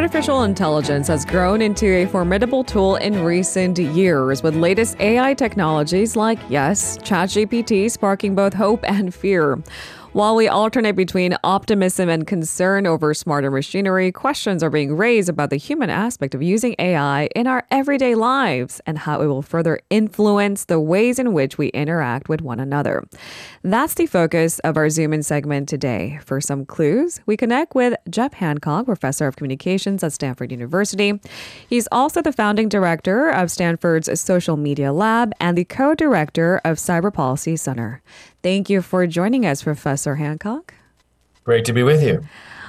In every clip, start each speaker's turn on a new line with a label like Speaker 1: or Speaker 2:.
Speaker 1: Artificial intelligence has grown into a formidable tool in recent years, with latest AI technologies like, yes, ChatGPT sparking both hope and fear. While we alternate between optimism and concern over smarter machinery, questions are being raised about the human aspect of using AI in our everyday lives and how it will further influence the ways in which we interact with one another. That's the focus of our Zoom in segment today. For some clues, we connect with Jeff Hancock, professor of communications at Stanford University. He's also the founding director of Stanford's Social Media Lab and the co director of Cyber Policy Center. Thank you for joining us, Professor Hancock.
Speaker 2: Great to be with you.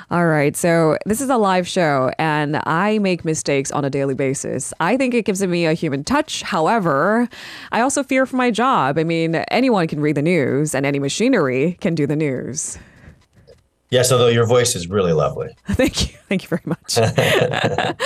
Speaker 1: All right. So, this is a live show, and I make mistakes on a daily basis. I think it gives me a human touch. However, I also fear for my job. I mean, anyone can read the news, and any machinery can do the news.
Speaker 2: Yes, although your voice is really lovely.
Speaker 1: Thank you. Thank you very much.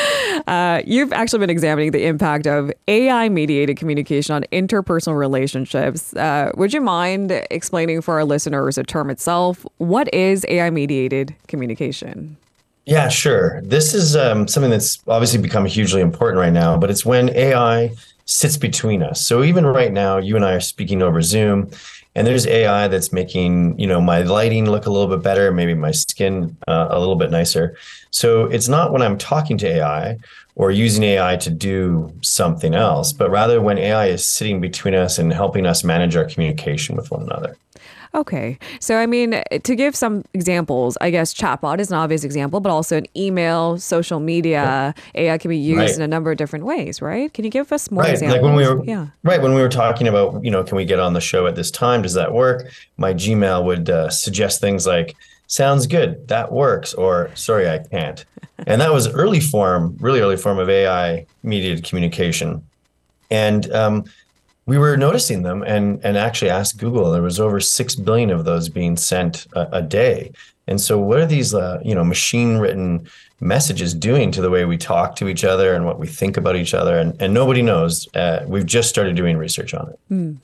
Speaker 1: uh, you've actually been examining the impact of AI mediated communication on interpersonal relationships. Uh, would you mind explaining for our listeners the term itself? What is AI mediated communication?
Speaker 2: Yeah, sure. This is um, something that's obviously become hugely important right now, but it's when AI sits between us. So even right now, you and I are speaking over Zoom, and there's AI that's making you know my lighting look a little bit better, maybe my skin uh, a little bit nicer. So it's not when I'm talking to AI or using AI to do something else, but rather when AI is sitting between us and helping us manage our communication with one another.
Speaker 1: Okay. So, I mean, to give some examples, I guess chatbot is an obvious example, but also an email, social media. AI can be used right. in a number of different ways, right? Can you give us more
Speaker 2: right.
Speaker 1: examples?
Speaker 2: Like when we were, yeah. Right. When we were talking about, you know, can we get on the show at this time? Does that work? My Gmail would uh, suggest things like, sounds good, that works, or sorry, I can't. and that was early form, really early form of AI mediated communication. And um, we were noticing them and and actually asked Google. There was over six billion of those being sent a, a day. And so, what are these, uh, you know, machine written messages doing to the way we talk to each other and what we think about each other? And and nobody knows. Uh, we've just started doing research on it. Mm.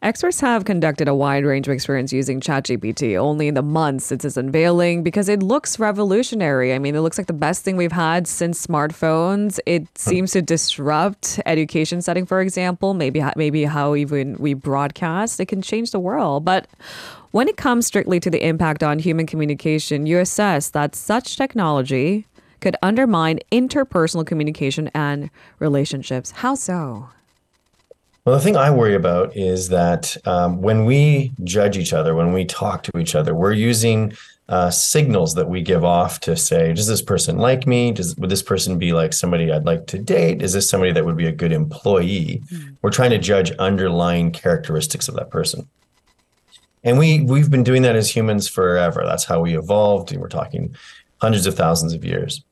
Speaker 1: Experts have conducted a wide range of experiments using ChatGPT only in the months since its unveiling because it looks revolutionary. I mean, it looks like the best thing we've had since smartphones. It seems to disrupt education setting, for example, maybe maybe how even we broadcast. It can change the world. But when it comes strictly to the impact on human communication, you assess that such technology could undermine interpersonal communication and relationships. How so?
Speaker 2: Well, the thing I worry about is that um, when we judge each other, when we talk to each other, we're using uh, signals that we give off to say, does this person like me? Does would this person be like somebody I'd like to date? Is this somebody that would be a good employee? Mm. We're trying to judge underlying characteristics of that person. And we we've been doing that as humans forever. That's how we evolved. And we're talking hundreds of thousands of years.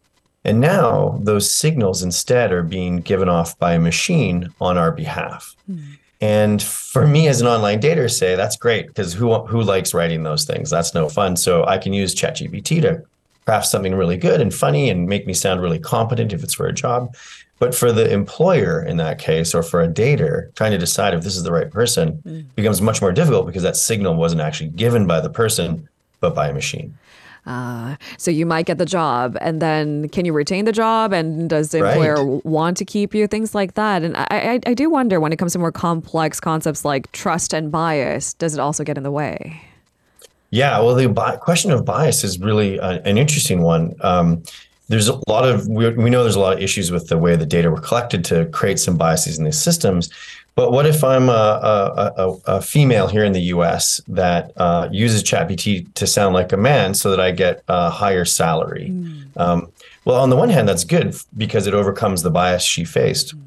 Speaker 2: And now those signals instead are being given off by a machine on our behalf. Mm. And for me as an online dater, say that's great because who who likes writing those things? That's no fun. So I can use ChatGPT to craft something really good and funny and make me sound really competent if it's for a job. But for the employer in that case, or for a dater, trying to decide if this is the right person mm. becomes much more difficult because that signal wasn't actually given by the person, but by a machine.
Speaker 1: Uh, so you might get the job, and then can you retain the job? And does the employer right. want to keep you? Things like that. And I, I, I do wonder when it comes to more complex concepts like trust and bias, does it also get in the way?
Speaker 2: Yeah, well, the bi- question of bias is really a, an interesting one. Um, there's a lot of we, we know there's a lot of issues with the way the data were collected to create some biases in these systems but what if I'm a, a, a, a female here in the US that uh, uses ChatGPT to sound like a man so that I get a higher salary? Mm. Um, well, on the one hand, that's good because it overcomes the bias she faced. Mm.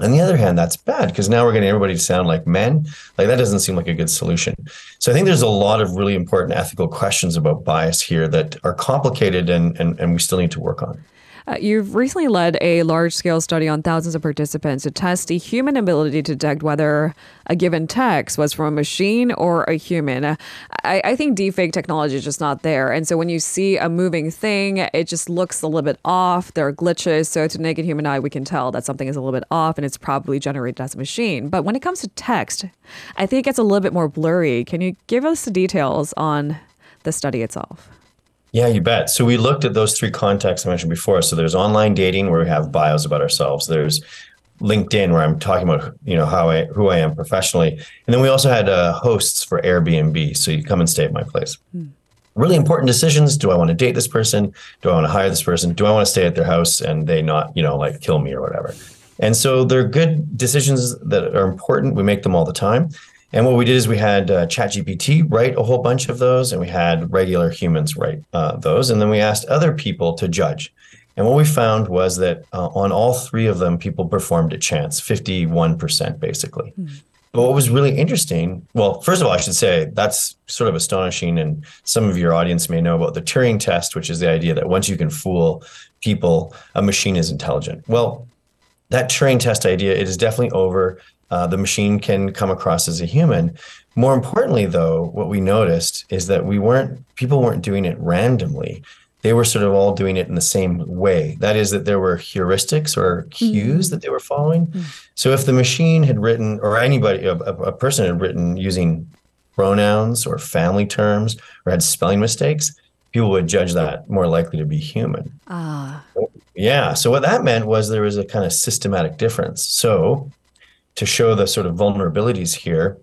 Speaker 2: On the other hand, that's bad because now we're getting everybody to sound like men. Like that doesn't seem like a good solution. So I think there's a lot of really important ethical questions about bias here that are complicated and, and, and we still need to work on.
Speaker 1: Uh, you've recently led a large scale study on thousands of participants to test the human ability to detect whether a given text was from a machine or a human. Uh, I, I think deepfake technology is just not there. And so when you see a moving thing, it just looks a little bit off. There are glitches. So to naked human eye, we can tell that something is a little bit off and it's probably generated as a machine. But when it comes to text, I think it gets a little bit more blurry. Can you give us the details on the study itself?
Speaker 2: Yeah, you bet. So we looked at those three contexts I mentioned before. So there's online dating where we have bios about ourselves. There's LinkedIn where I'm talking about you know how I who I am professionally, and then we also had uh, hosts for Airbnb. So you come and stay at my place. Hmm. Really important decisions. Do I want to date this person? Do I want to hire this person? Do I want to stay at their house and they not you know like kill me or whatever? And so they're good decisions that are important. We make them all the time. And what we did is we had uh, ChatGPT write a whole bunch of those, and we had regular humans write uh, those, and then we asked other people to judge. And what we found was that uh, on all three of them, people performed at chance, 51% basically. Mm. But what was really interesting, well, first of all, I should say that's sort of astonishing. And some of your audience may know about the Turing test, which is the idea that once you can fool people, a machine is intelligent. Well, that Turing test idea, it is definitely over. Uh, the machine can come across as a human. More importantly, though, what we noticed is that we weren't, people weren't doing it randomly they were sort of all doing it in the same way. That is, that there were heuristics or cues mm that they were following. mm So if the machine had written, or anybody, a, a, person had written using pronouns or family terms or had spelling mistakes, people would judge that more likely to be human. Ah. Yeah. So what that meant was there was a kind of systematic difference. So to show the sort of vulnerabilities here,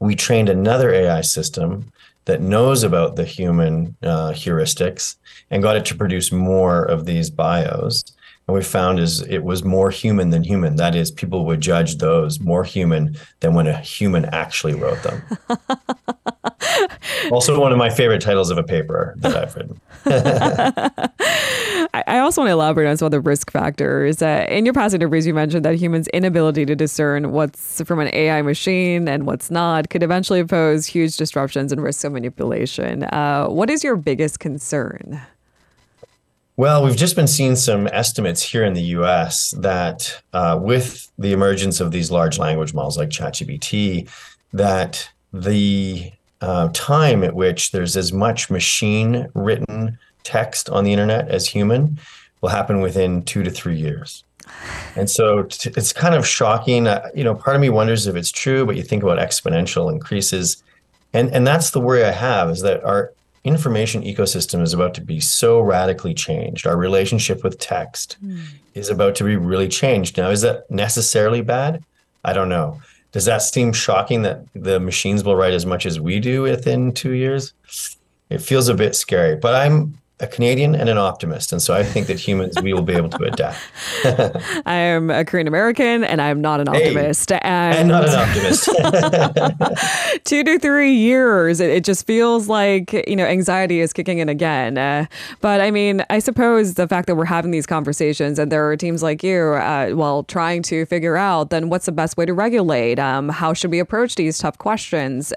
Speaker 2: we trained another AI system that knows about the human uh, heuristics and got it to produce more of these bios. And we found is it was more human than human. That is, people would judge those more human than when a human actually wrote them. also, one of my favorite titles of a paper that I've written.
Speaker 1: I also want to elaborate on some of the risk factors. Uh, in your past interviews, you mentioned that humans' inability to discern what's from an AI machine and what's not could eventually pose huge disruptions and risks of manipulation. Uh, what is your biggest concern?
Speaker 2: Well, we've just been seeing some estimates here in the US that uh, with the emergence of these large language models like ChatGPT, that the uh, time at which there's as much machine written text on the internet as human will happen within two to three years. And so t- it's kind of shocking. Uh, you know, part of me wonders if it's true, but you think about exponential increases. And, and that's the worry I have is that our information ecosystem is about to be so radically changed. Our relationship with text mm. is about to be really changed. Now, is that necessarily bad? I don't know. Does that seem shocking that the machines will write as much as we do within two years? It feels a bit scary, but I'm a Canadian and an optimist. And so I think that humans, we will be able to adapt.
Speaker 1: I am a Korean American and I'm not an optimist.
Speaker 2: Hey, and, and, not an optimist.
Speaker 1: two to three years, it, it, just feels like, you know, anxiety is kicking in again. Uh, but I mean, I suppose the fact that we're having these conversations and there are teams like you, uh, well, trying to figure out then what's the best way to regulate? Um, how should we approach these tough questions?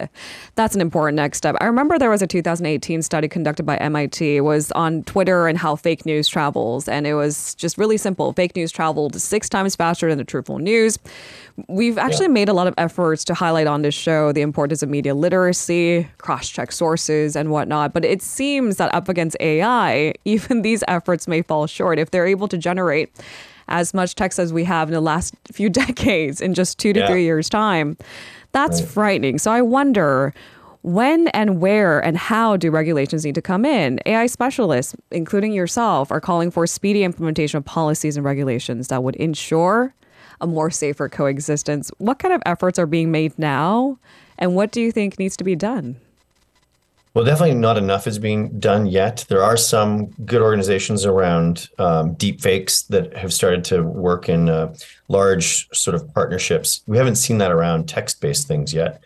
Speaker 1: That's an important next step. I remember there was a 2018 study conducted by MIT. It on Twitter and how fake news travels. And it was just really simple. Fake news traveled six times faster than the truthful news. We've actually yeah. made a lot of efforts to highlight on this show the importance of media literacy, cross check sources, and whatnot. But it seems that up against AI, even these efforts may fall short if they're able to generate as much text as we have in the last few decades in just two to yeah. three years' time. That's right. frightening. So I wonder when and where and how do regulations need to come in? AI specialists, including yourself, are calling for speedy implementation of policies and regulations that would ensure a more safer coexistence. What kind of efforts are being made now? And what do you think needs to be done?
Speaker 2: Well, definitely not enough is being done yet. There are some good organizations around um, deepfakes that have started to work in uh, large sort of partnerships. We haven't seen that around text based things yet.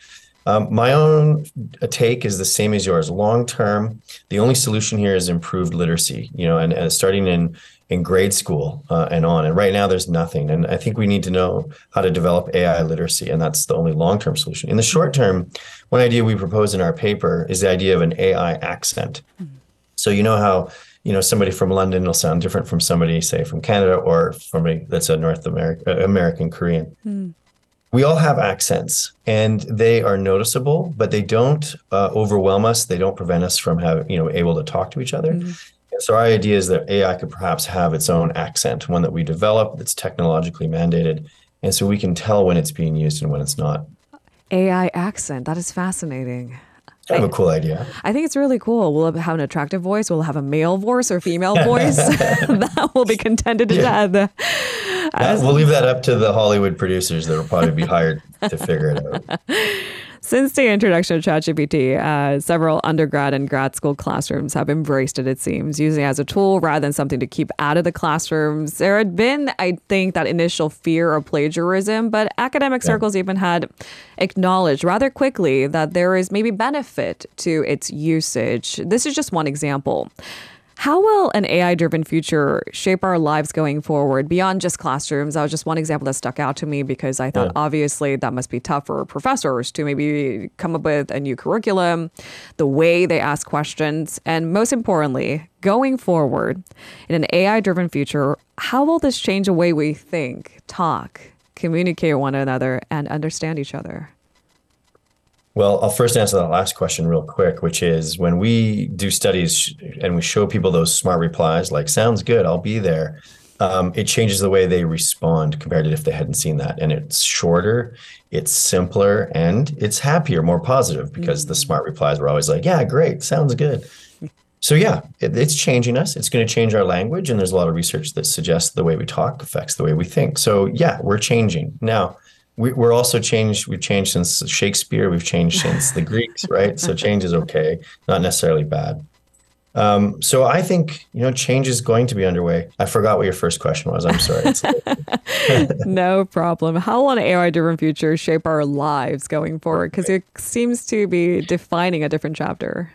Speaker 2: Um, my own take is the same as yours. Long term, the only solution here is improved literacy. You know, and, and starting in in grade school uh, and on. And right now, there's nothing. And I think we need to know how to develop AI literacy, and that's the only long term solution. In the short term, one idea we propose in our paper is the idea of an AI accent. Mm-hmm. So you know how you know somebody from London will sound different from somebody, say, from Canada or from a that's a North America, American Korean. Mm we all have accents and they are noticeable, but they don't uh, overwhelm us. They don't prevent us from having, you know, able to talk to each other. Mm-hmm. So our idea is that AI could perhaps have its own accent, one that we develop that's technologically mandated. And so we can tell when it's being used and when it's not.
Speaker 1: AI accent. That is fascinating.
Speaker 2: Kind of a cool idea.
Speaker 1: I think it's really cool. We'll have an attractive voice. We'll have a male voice or female voice. that will be contended to
Speaker 2: Yeah.
Speaker 1: death.
Speaker 2: That- we'll leave that up to the Hollywood producers that will probably be hired to figure it out.
Speaker 1: Since the introduction of ChatGPT, uh, several undergrad and grad school classrooms have embraced it, it seems, using it as a tool rather than something to keep out of the classrooms. There had been, I think, that initial fear of plagiarism, but academic circles even had acknowledged rather quickly that there is maybe benefit to its usage. This is just one example. How will an AI driven future shape our lives going forward beyond just classrooms? That was just one example that stuck out to me because I thought obviously that must be tough for professors to maybe come up with a new curriculum, the way they ask questions, and most importantly, going forward in an AI driven future, how will this change the way we think, talk, communicate with one another, and understand each other?
Speaker 2: Well, I'll first answer that last question real quick, which is when we do studies and we show people those smart replies, like "sounds good, I'll be there," um, it changes the way they respond compared to if they hadn't seen that. And it's shorter, it's simpler, and it's happier, more positive because the smart replies were always like, "Yeah, great, sounds good." So yeah, it, it's changing us. It's going to change our language, and there's a lot of research that suggests the way we talk affects the way we think. So yeah, we're changing now. We, we're also changed. We've changed since Shakespeare. We've changed since the Greeks, right? So change is okay, not necessarily bad. Um, so I think you know change is going to be underway. I forgot what your first question was. I'm sorry.
Speaker 1: No problem. How will an AI driven future shape our lives going forward? Because it seems to be defining a different chapter.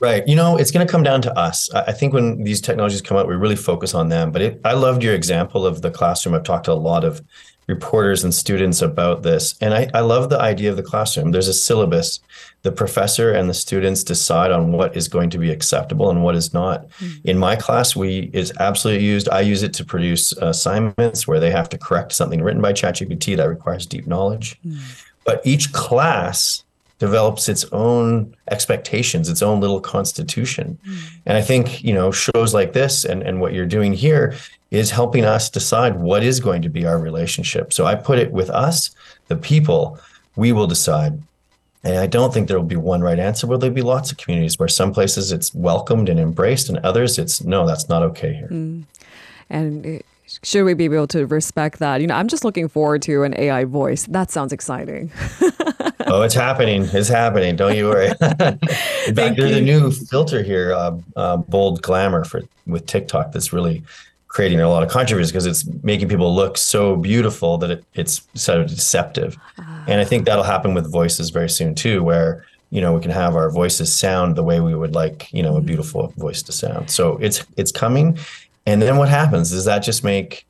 Speaker 2: Right. You know, it's going to come down to us. I I think when these technologies come out, we really focus on them. But it, I loved your example of the classroom. I've talked to a lot of reporters and students about this. And I, I love the idea of the classroom. There's a syllabus. The professor and the students decide on what is going to be acceptable and what is not. Mm-hmm. In my class, we is absolutely used. I use it to produce assignments where they have to correct something written by ChatGPT that requires deep knowledge. Mm. But each class develops its own expectations, its own little constitution. Mm. And I think, you know, shows like this and, and what you're doing here is helping us decide what is going to be our relationship. So I put it with us, the people, we will decide. And I don't think there will be one right answer. Will there be lots of communities where some places it's welcomed and embraced, and others it's no, that's not okay here.
Speaker 1: And it- should we be able to respect that? You know, I'm just looking forward to an AI voice. That sounds exciting.
Speaker 2: oh, it's happening. It's happening. Don't you worry. In fact, there's a new filter here, uh, uh, bold glamour for with TikTok that's really creating a lot of controversy because it's making people look so beautiful that it, it's sort of deceptive. And I think that'll happen with voices very soon too, where you know we can have our voices sound the way we would like you know a beautiful voice to sound. So it's it's coming. And then what happens? Does that just make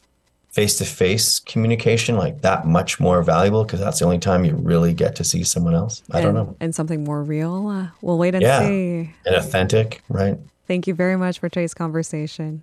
Speaker 2: face-to-face communication like that much more valuable because that's the only time you really get to see someone else? I don't know.
Speaker 1: And something more real. Uh, we'll wait and
Speaker 2: Yeah.
Speaker 1: see.
Speaker 2: And authentic, right?
Speaker 1: Thank you very much for today's conversation.